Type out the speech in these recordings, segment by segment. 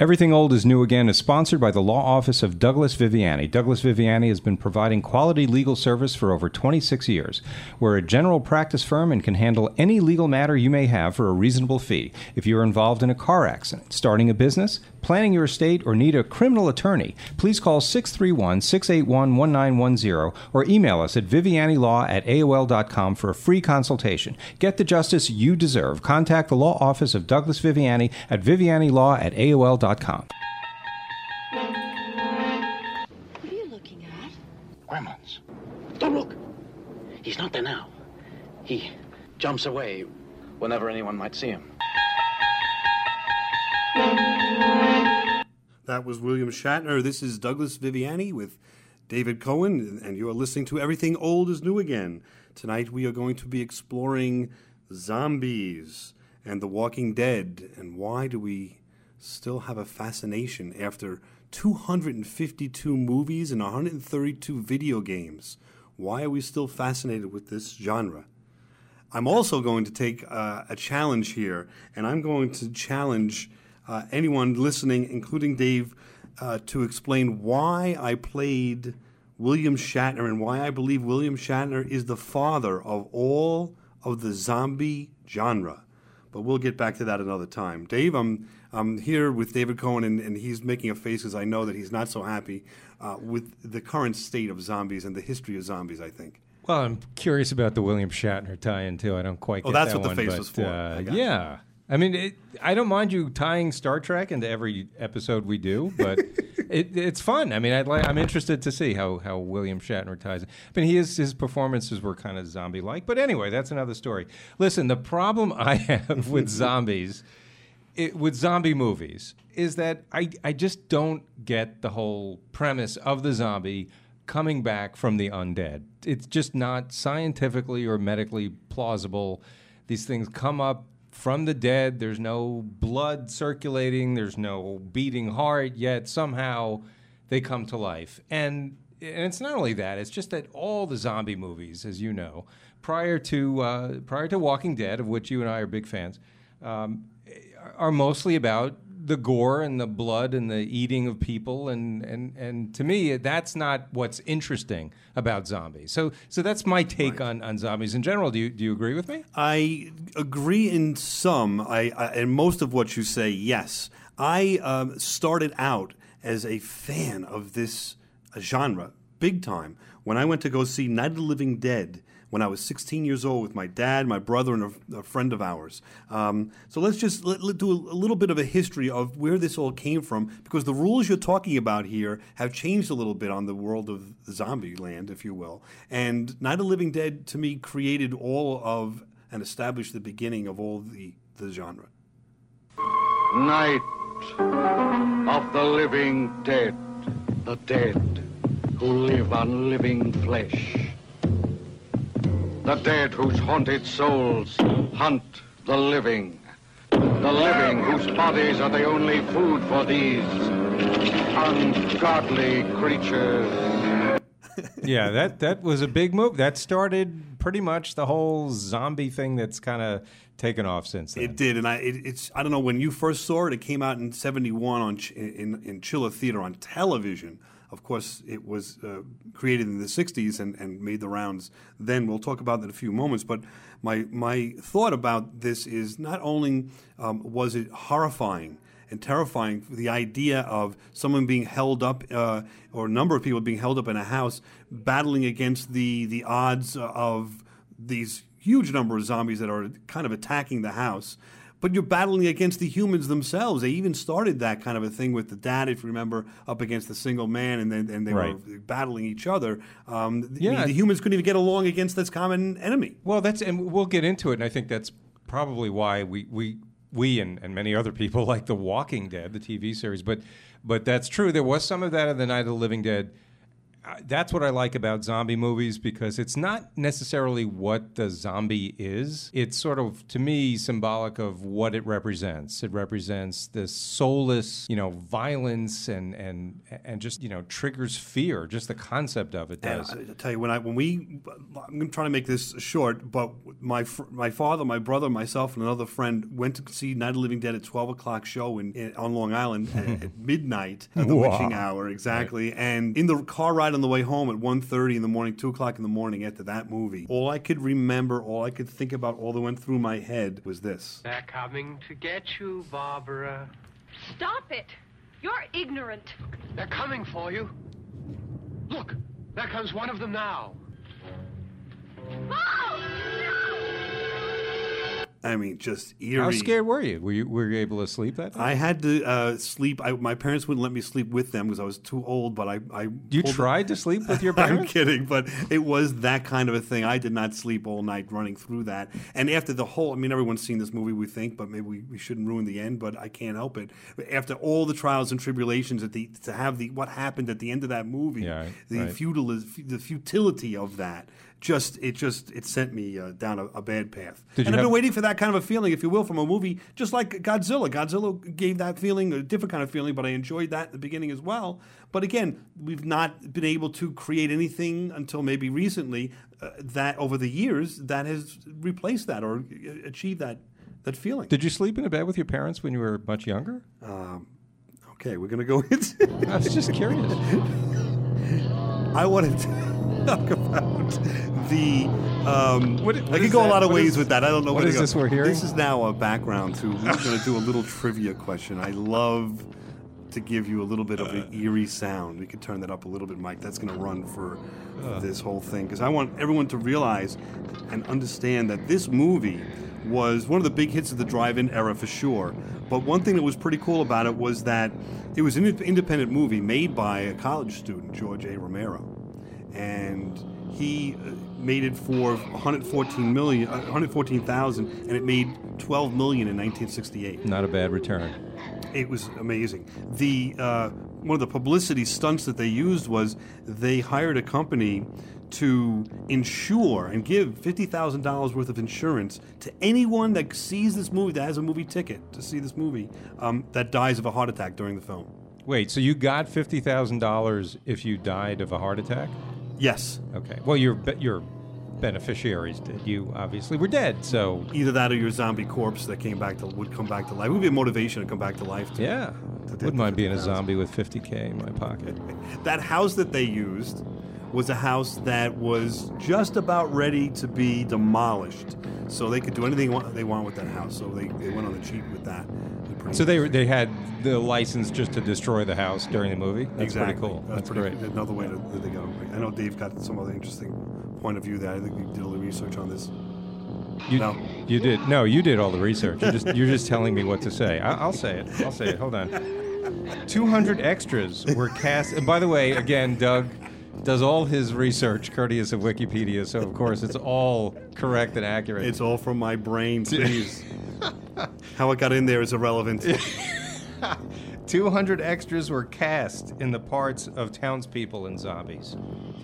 Everything Old is New Again is sponsored by the law office of Douglas Viviani. Douglas Viviani has been providing quality legal service for over 26 years. We're a general practice firm and can handle any legal matter you may have for a reasonable fee. If you're involved in a car accident, starting a business, planning your estate, or need a criminal attorney, please call 631 681 1910 or email us at vivianilaw at AOL.com for a free consultation. Get the justice you deserve. Contact the law office of Douglas Viviani at vivianilaw at AOL.com. What are you looking at? Gremlins. Don't look. He's not there now. He jumps away whenever anyone might see him. That was William Shatner. This is Douglas Viviani with David Cohen, and you are listening to Everything Old is New Again. Tonight we are going to be exploring zombies and The Walking Dead, and why do we still have a fascination after 252 movies and 132 video games? Why are we still fascinated with this genre? I'm also going to take uh, a challenge here, and I'm going to challenge uh, anyone listening, including Dave, uh, to explain why I played William Shatner and why I believe William Shatner is the father of all of the zombie genre. But we'll get back to that another time. Dave, I'm, I'm here with David Cohen, and, and he's making a face because I know that he's not so happy uh, with the current state of zombies and the history of zombies, I think. Well, I'm curious about the William Shatner tie-in too. I don't quite. Oh, get that's that what the one, face but, was for. uh, yeah, I mean, it, I don't mind you tying Star Trek into every episode we do, but it, it's fun. I mean, I'd like, I'm interested to see how, how William Shatner ties. it. I mean, he is, his performances were kind of zombie-like, but anyway, that's another story. Listen, the problem I have with zombies, it, with zombie movies, is that I, I just don't get the whole premise of the zombie coming back from the undead. It's just not scientifically or medically plausible. These things come up from the dead. There's no blood circulating, there's no beating heart, yet somehow they come to life. And and it's not only that, it's just that all the zombie movies, as you know, prior to uh, prior to Walking Dead, of which you and I are big fans, um, are mostly about the gore and the blood and the eating of people and, and, and to me that's not what's interesting about zombies. So so that's my take on, on zombies in general. Do you do you agree with me? I agree in some, I, I and most of what you say. Yes, I um, started out as a fan of this genre, big time. When I went to go see Night of the Living Dead when I was 16 years old with my dad, my brother, and a, a friend of ours. Um, so let's just let, let do a, a little bit of a history of where this all came from, because the rules you're talking about here have changed a little bit on the world of zombie land, if you will. And Night of the Living Dead, to me, created all of and established the beginning of all the, the genre. Night of the living dead, the dead who live on living flesh. The dead whose haunted souls hunt the living. The living whose bodies are the only food for these ungodly creatures. yeah, that that was a big move. That started pretty much the whole zombie thing that's kind of taken off since then. It did, and I it, it's I don't know when you first saw it. It came out in '71 on in in Chiller Theater on television. Of course, it was uh, created in the '60s and, and made the rounds. Then we'll talk about that in a few moments. But my my thought about this is not only um, was it horrifying and terrifying the idea of someone being held up uh, or a number of people being held up in a house battling against the the odds of these huge number of zombies that are kind of attacking the house but you're battling against the humans themselves. They even started that kind of a thing with the dad, if you remember, up against the single man, and then and they Right. were battling each other. Um, the- Yeah. the humans couldn't even get along against this common enemy. Well, that's and we'll get into it, and I think that's probably why we we we and, and many other people like The Walking Dead, the TV series. But but that's true. There was some of that in the Night of the Living Dead. That's what I like about zombie movies because it's not necessarily what the zombie is. It's sort of, to me, symbolic of what it represents. It represents this soulless, you know, violence and and and just you know triggers fear. Just the concept of it And does. I, I tell you, when I when we, I'm trying to make this short, but my my father, my brother, myself, and another friend went to see Night of the Living Dead at 12 o'clock show in, in on Long Island at, at midnight, at the Wow. witching hour, exactly. And in the car ride on the way home at 1.30 in the morning, 2 o'clock in the morning after that movie, all I could remember, all I could think about, all that went through my head was this. They're coming to get you, Barbara. Stop it! You're ignorant. They're coming for you. Look, there comes one of them now. Oh! I mean, just eerie. How scared were you? Were you were you able to sleep that night? I had to uh, sleep. I, my parents wouldn't let me sleep with them because I was too old. But I, I you tried to sleep with your parents? I'm kidding, but it was that kind of a thing. I did not sleep all night running through that. And after the whole, I mean, everyone's seen this movie, we think, but maybe we, we shouldn't ruin the end. But I can't help it. After all the trials and tribulations, at the to have the what happened at the end of that movie, Yeah, the right. the futility of that. Just it just it sent me uh, down a, a bad path. Did and I've have- been waiting for that kind of a feeling, if you will, from a movie just like Godzilla. Godzilla gave that feeling, a different kind of feeling, but I enjoyed that at the beginning as well. But again, we've not been able to create anything until maybe recently uh, that over the years that has replaced that or uh, achieved that that feeling. Did you sleep in a bed with your parents when you were much younger? okay, we're gonna go into. I was just curious. I wanted to the. Um, What- what I could go a lot of What ways is- with that. I don't know what where is to go. this we're hearing? This is now a background to. We're going to do a little trivia question. I love to give you a little bit of an eerie sound. We could turn that up a little bit, Mike. That's going to run for this whole thing because I want everyone to realize and understand that this movie was one of the big hits of the drive-in era for sure. But one thing that was pretty cool about it was that it was an independent movie made by a college student, George A. Romero, and he uh, made it for 114 million, uh, 114,000, and it made 12 million in 1968. Not a bad return. It was amazing. The uh, one of the publicity stunts that they used was they hired a company to insure and give fifty thousand dollars worth of insurance to anyone that sees this movie that has a movie ticket to see this movie um, that dies of a heart attack during the film. Wait, so you got fifty thousand dollars if you died of a heart attack? Yes, Okay. Well, your be- your beneficiaries did. You obviously were dead, so either that or your zombie corpse that came back to would come back to life. It would be a motivation to come back to life. Too. yeah. Wouldn't mind being a zombie with fifty k in my pocket. That house that they used was a house that was just about ready to be demolished. So they could do anything wa- they want with that house. So they, they went on the cheap with that. Pretty So they they had the license just to destroy the house during the movie. That's exactly. pretty cool. That's, pretty- great. Another way that they got away. I know Dave got some other interesting point of view there. I think you did a little research on this. You, No. you did no, you did all the research. You're just you're just telling me what to say. I, I'll say it. I'll say it. Hold on. Two hundred extras were cast. And by the way, again, Doug does all his research courteous of Wikipedia, so of course it's all correct and accurate. It's all from my brain, please. How it got in there is irrelevant. 200 extras were cast in the parts of townspeople and zombies.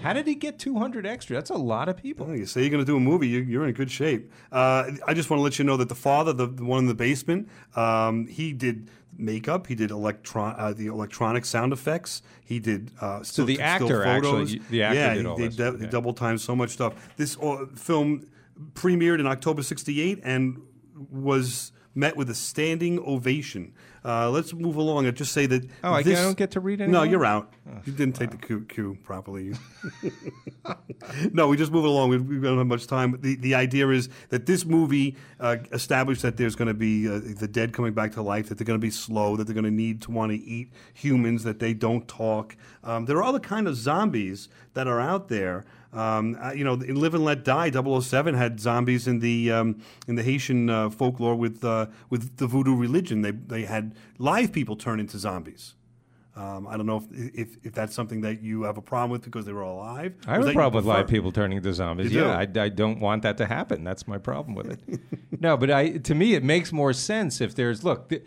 How did he get 200 extras? That's a lot of people. Well, you say you're going to do a movie, you, you're in good shape. Uh, I just want to let you know that the father, the, the one in the basement, um, he did makeup. He did electron, uh, the electronic sound effects. He did. Uh, still, the still actor actually- photos. the actor yeah, did he all did this. dou- Okay. double time so much stuff. This uh, film premiered in October '68 and was met with a standing ovation. Uh, let's move along and just say that. Oh, I this- don't get to read No, you're out. you didn't take the cue, cue properly. no, we just move along. We, we don't have much time. The the idea is that this movie uh, established that there's going to be uh, the dead coming back to life. That they're going to be slow. That they're going to need to want to eat humans. That they don't talk. Um, there are other kind of zombies that are out there. Um, uh, you know, in Live and Let Die, 007 had zombies in the um, in the Haitian uh, folklore with uh, with the voodoo religion. They they had live people turn into zombies. Um, I don't know if, if if that's something that you have a problem with because they were alive. I have a problem with live people turning into zombies. You yeah, do? I, I don't want that to happen. That's my problem with it. no, but I to me it makes more sense if there's look. The,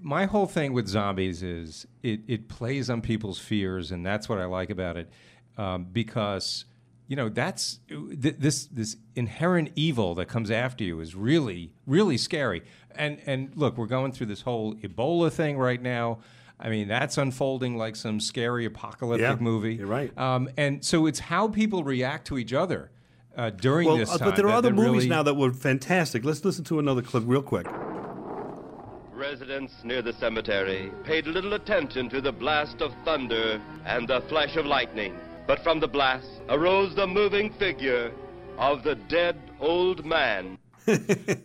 my whole thing with zombies is it, it plays on people's fears, and that's what I like about it. um, because you know that's th- this this inherent evil that comes after you is really really scary. And and look, we're going through this whole Ebola thing right now. I mean, that's unfolding like some scary apocalyptic Yeah, movie. you're right. Um, and so it's how people react to each other uh, during Well, this uh, time. but there are other movies really- now that were fantastic. Let's listen to another clip real quick. Residents near the cemetery paid little attention to the blast of thunder and the flash of lightning. But from the blast arose the moving figure of the dead old man.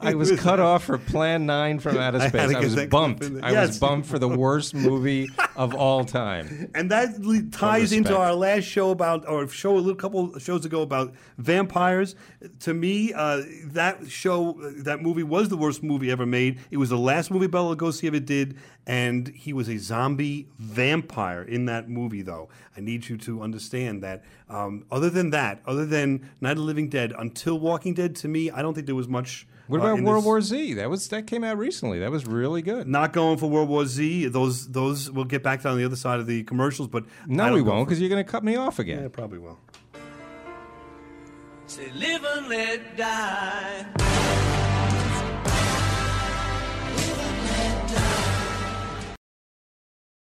I was cut off for Plan 9 from Outer Space. to I, was bumped. I Yes. was bumped for the worst movie of all time. And that ties into our last show about, or show a little couple shows ago about vampires. To me, uh, that show, that movie was the worst movie ever made. It was the last movie Bela Lugosi ever did, and he was a zombie vampire in that movie. Though I need you to understand that. Um, other than that, other than Night of the Living Dead, until Walking Dead, to me, I don't think there was much. What uh, about in World this- War Z? That was that came out recently. That was really good. Not going for World War Z. Those, those we'll get back to on the other side of the commercials, but I No, we won't because you're going to cut me off again. Yeah, probably will. Say live and let die.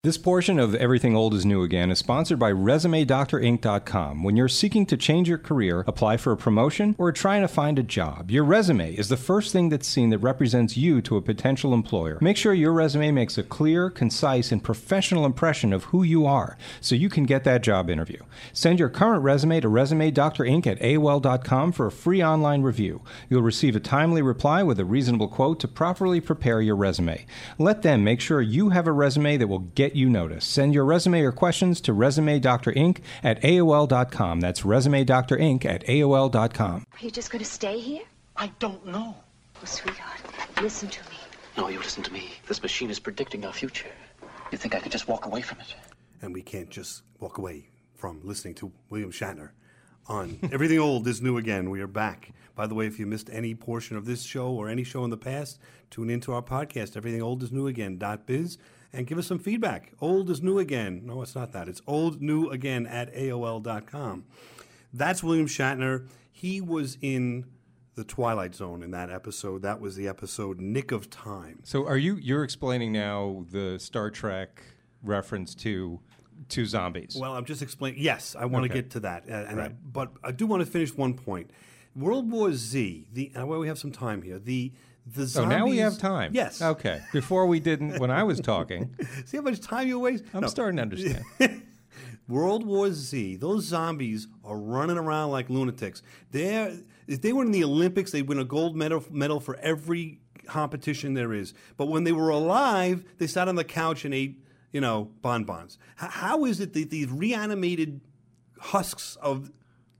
This portion of Everything Old is New Again is sponsored by ResumeDoctorInc.com. When you're seeking to change your career, apply for a promotion, or trying to find a job, your resume is the first thing that's seen that represents you to a potential employer. Make sure your resume makes a clear, concise, and professional impression of who you are so you can get that job interview. Send your current resume to ResumeDoctorInc at AOL.com for a free online review. You'll receive a timely reply with a reasonable quote to properly prepare your resume. Let them make sure you have a resume that will get you notice. Send your resume or questions to ResumeDoctorInc at AOL.com. That's ResumeDoctorInc at AOL.com. Are you just going to stay here? I don't know. Oh, sweetheart, listen to me. No, you listen to me. This machine is predicting our future. You think I could just walk away from it? and we can't just walk away from listening to William Shatner on Everything Old is New Again. We are back. By the way, if you missed any portion of this show or any show in the past, tune into our podcast, Everything Old is New Again biz, and give us some feedback. Old is new again. No, it's not that. It's old new again at AOL.com. That's William Shatner. He was in the Twilight Zone in that episode. That was the episode Nick of Time. So are you you're explaining now the Star Trek reference to to zombies? Well, I'm just explaining. Yes, I want to Okay. get to that, uh, and I, Right. but I do want to finish one point. World War Z. The well, we have some time here. The the Oh, now we have time. Yes. Okay. Before we didn't when I was talking. See how much time you waste. I'm No. starting to understand. World War Z. Those zombies are running around like lunatics. They're if they were in the Olympics, they'd win a gold medal medal for every competition there is. But when they were alive, they sat on the couch and ate, you know, bonbons. H- how is it that these reanimated husks of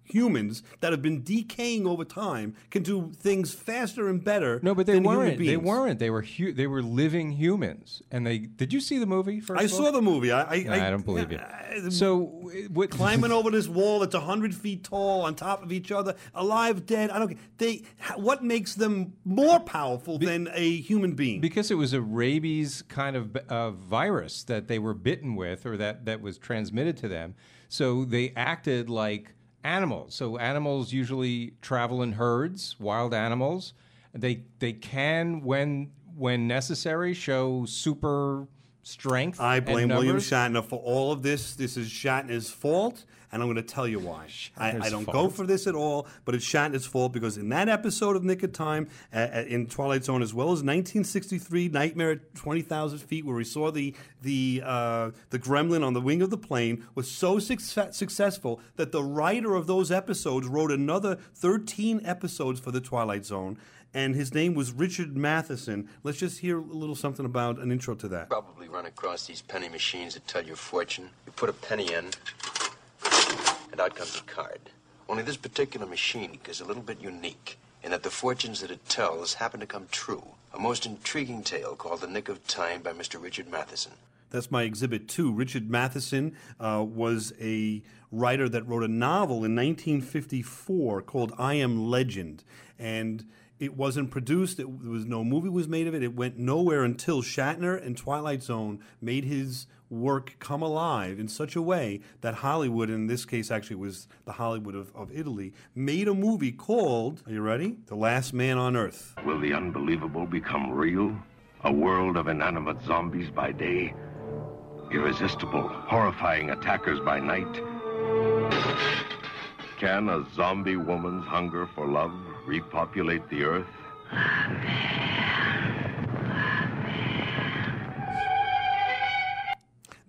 humans that have been decaying over time can do things faster and better? No, but they weren't. They weren't. They were hu- they were living humans. And they did you see the movie first? I saw the movie. I I, No, I don't believe you. I- So what climbing over this wall that's hundred feet tall on top of each other, alive, dead. I don't. They. What makes them more powerful than a human being? because it was a rabies kind of uh, virus that they were bitten with or that, that was transmitted to them. So they acted like animals. So animals usually travel in herds, wild animals. They they can when when necessary show super strength. I blame William. Shatner for all of this. This is Shatner's fault, and I'm going to tell you why. I, I don't go for this at all, but it's Shatner's fault because in that episode of Nick of Time uh, uh, in Twilight Zone, as well as 1963 Nightmare at 20,000 Feet, where we saw the the uh, the gremlin on the wing of the plane, was so success- successful that the writer of those episodes wrote another 13 episodes for the Twilight Zone. And his name was Richard Matheson. Let's just hear a little something about an intro to that. probably run across these penny machines that tell your fortune. You put a penny in, and out comes a card. Only this particular machine is a little bit unique in that the fortunes that it tells happen to come true. A most intriguing tale called The Nick of Time by Mr. Richard Matheson. That's my exhibit two. Richard Matheson uh, was a writer that wrote a novel in 1954 called I Am Legend. And It wasn't produced. It, there was no movie was made of it. It went nowhere until Shatner and Twilight Zone made his work come alive in such a way that Hollywood, in this case, actually was the Hollywood of, of Italy, made a movie called. Are you ready? The Last Man on Earth. Will the unbelievable become real? A world of inanimate zombies by day, irresistible, horrifying attackers by night. Can a zombie woman's hunger for love repopulate the earth? Ah,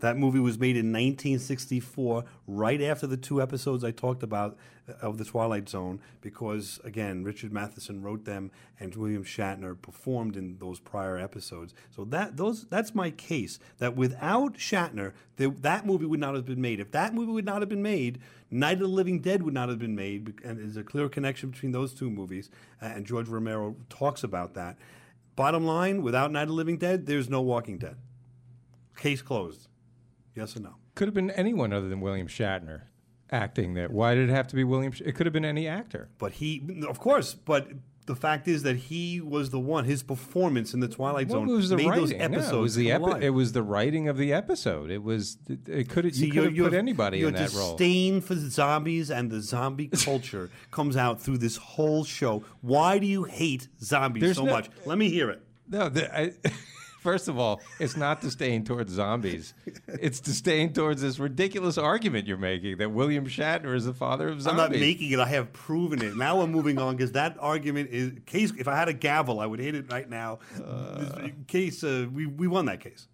That movie was made in 1964, right after the two episodes I talked about uh, of The Twilight Zone, because, again, Richard Matheson wrote them and William Shatner performed in those prior episodes. So that those that's my case, that without Shatner, that movie would not have been made. If that movie would not have been made, Night of the Living Dead would not have been made, and there's a clear connection between those two movies, uh, and George Romero talks about that. Bottom line, without Night of the Living Dead, there's no Walking Dead. Case closed. Yes or no? Could have been anyone other than William Shatner acting that. Why did it have to be William? Sh- it could have been any actor. But he, of course, but the fact is that he was the one. His performance in the Twilight Zone was the made writing? those No, episodes. it was the epi- it was the writing of the episode. It was it, it could you could have put anybody in that role. Your disdain for zombies and the zombie culture comes out through this whole show. Why do you hate zombies There's so no- much? Let me hear it. No, the, I, first of all, it's not disdain towards zombies. It's disdain towards this ridiculous argument you're making that William Shatner is the father of zombies. I'm not making it. I have proven it. Now we're moving on because that argument is case. If I had a gavel, I would hit it right now. This case, uh, we we won that case.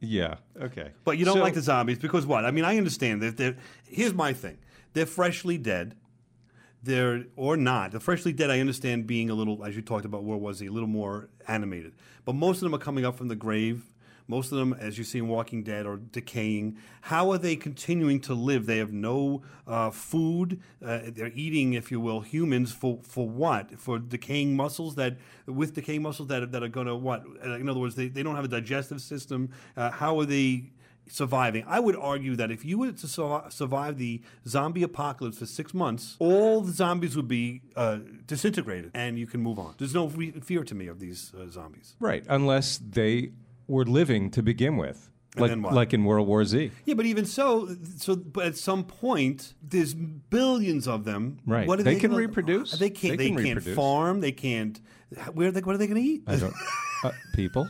Yeah. Okay. But you don't So- like the zombies because what? I mean, I understand that. Here's my thing: they're freshly dead. They're or not. The freshly dead, I understand being a little, as you talked about, where was he? A little more animated. But most of them are coming up from the grave. Most of them, as you see in Walking Dead, are decaying. How are they continuing to live? They have no uh, food. Uh, they're eating, if you will, humans for, for what? For decaying muscles that, with decaying muscles that, that are going to what? Uh, In other words, they, they don't have a digestive system. Uh, how are they surviving. I would argue that if you were to sur- survive the zombie apocalypse for six months, all the zombies would be uh, disintegrated, and you can move on. There's no re- fear to me of these uh, zombies. Right, unless they were living to begin with, And like like in World War Z. Yeah, but even so, so but at some point, there's billions of them. Right. What are They they, can gonna- reproduce. They can't. They They, can can't reproduce. farm. They can't. Where are they? What are they going to eat? I don't. Uh, people,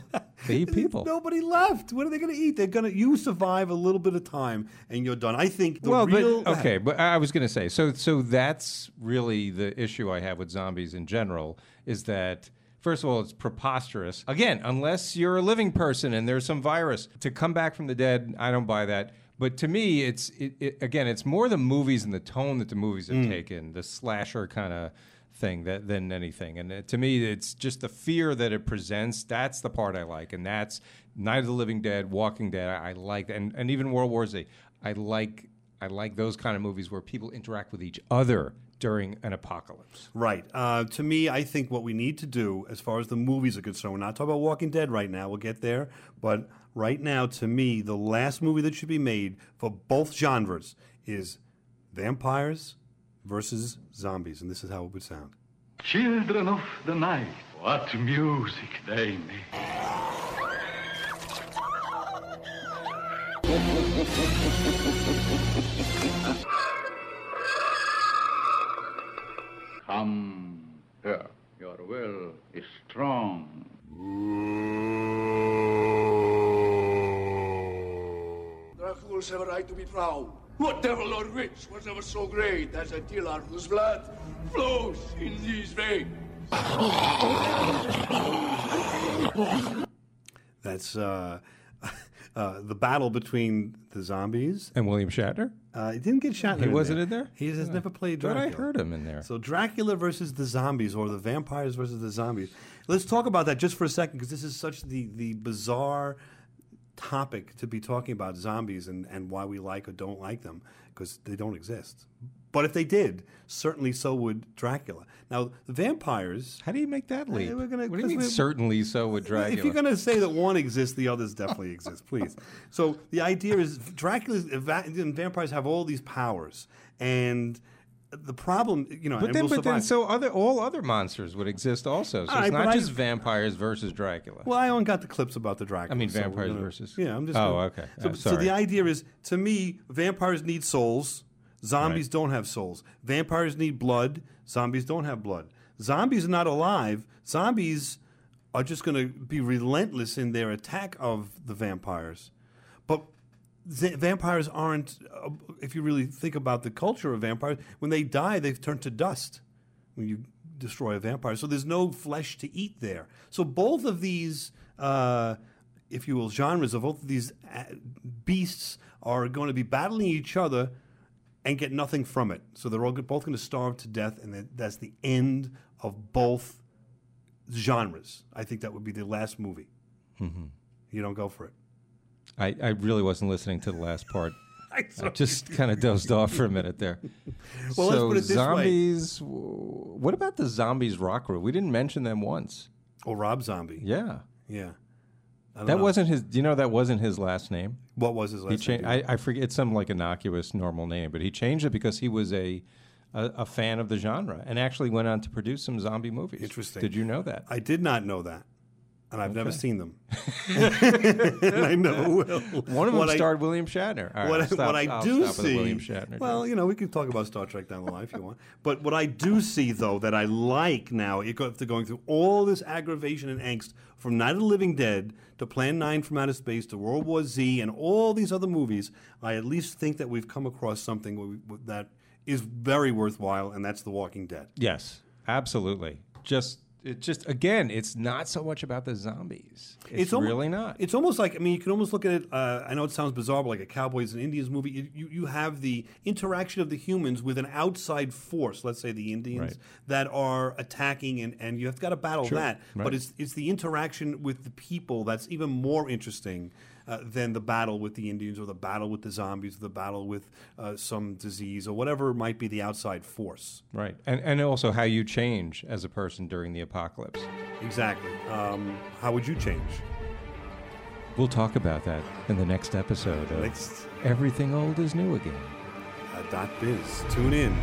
they eat people. Nobody left. What are they going to eat? They're going to. You survive a little bit of time, and you're done. I think the well, real. but okay, but I was going to say so. So that's really the issue I have with zombies in general is that first of all, it's preposterous. Again, unless you're a living person and there's some virus to come back from the dead, I don't buy that. But to me, it's it, it, again, it's more the movies and the tone that the movies have Mm. taken, the slasher kind of thing that than anything. And uh, to me, it's just the fear that it presents. That's the part I like, and that's Night of the Living Dead, Walking Dead. I, I like, and and even World War Z. I like I like those kind of movies where people interact with each other during an apocalypse. Right. Uh, to me, I think what we need to do, as far as the movies are concerned, we're not talking about Walking Dead right now. We'll get there. But right now, to me, the last movie that should be made for both genres is vampires versus zombies. And this is how it would sound. Children of the night, what music they make. Come here. Your will is strong. Dracula's have a right to be proud. What devil or witch was ever so great as Attila whose blood flows in these veins? That's uh, uh, the battle between the zombies and William Shatner. Uh, he didn't get Shatner. He in wasn't there. in there? He has Yeah. never played Thought Dracula. I heard him in there. So Dracula versus the zombies, or the vampires versus the zombies. Let's talk about that just for a second, because this is such the the bizarre topic to be talking about zombies and, and why we like or don't like them, because they don't exist. But if they did, certainly so would Dracula. Now, the vampires. How do you make that uh, leap? we're gonna, what do you mean? Certainly so would Dracula. if you're going to say that one exists, the others definitely exist, please. So the idea is Dracula and vampires have all these powers, and the problem, you know, But and then, but then, so other all other monsters would exist also. So All it's right, not I- just vampires versus Dracula. Well, I only got the clips about the Dracula. I mean, so vampires gonna- versus- Yeah, I'm just. Oh, gonna- okay. So, Uh, so the idea is, to me, vampires need souls. Zombies don't have souls. Vampires need blood. Zombies don't have blood. Zombies are not alive. Zombies are just going to be relentless in their attack of the vampires. But z- vampires aren't. Uh, if you really think about the culture of vampires, when they die, they've turned to dust. When you destroy a vampire, so there's no flesh to eat there. So both of these, uh, if you will, genres of both of these uh, beasts are going to be battling each other and get nothing from it. So they're all, both going to starve to death, and that- that's the end of both genres. I think that would be the last movie. Mhm. You don't go for it. I, I really wasn't listening to the last part. I I just kind of dozed off for a minute there. Well, let's so put it this zombies. w- What about the zombies rock group? We didn't mention them once. Oh, Rob Zombie. Yeah. Yeah. That know. wasn't his. Do you know that wasn't his last name? What was his He last cha- name? I, I forget. It's some like innocuous normal name, but he changed it because he was a, a a fan of the genre and actually went on to produce some zombie movies. Interesting. Did you know that? I did not know that, and I've never seen them. and I never will. One of them What I- starred William Shatner. All right, what, I'll I, stop- what I I'll do stop see, William Shatner. well, you know, we could talk about Star Trek down the line if you want. But what I do see, though, that I like now, after going through all this aggravation and angst from Night of the Living Dead to Plan 9 from Outer Space to World War Z and all these other movies, I at least think that we've come across something that is very worthwhile, and that's The Walking Dead. Yes, absolutely. Just it just again, it's not so much about the zombies. It's, almo- really not. It's almost like I mean, you can almost look at it. Uh, I know it sounds bizarre, but like a Cowboys and Indians movie, you, you, you have the interaction of the humans with an outside force. Let's say the Indians Right. that are attacking, and, and you've got to battle Sure, that. right. But it's it's the interaction with the people that's even more interesting. Uh, than the battle with the Indians, or the battle with the zombies, or the battle with uh, some disease, or whatever might be the outside force. Right, and and also how you change as a person during the apocalypse. Exactly. Um, how would you change? We'll talk about that in the next episode of Next. Everything Old is New Again. Uh, dot biz. Tune in.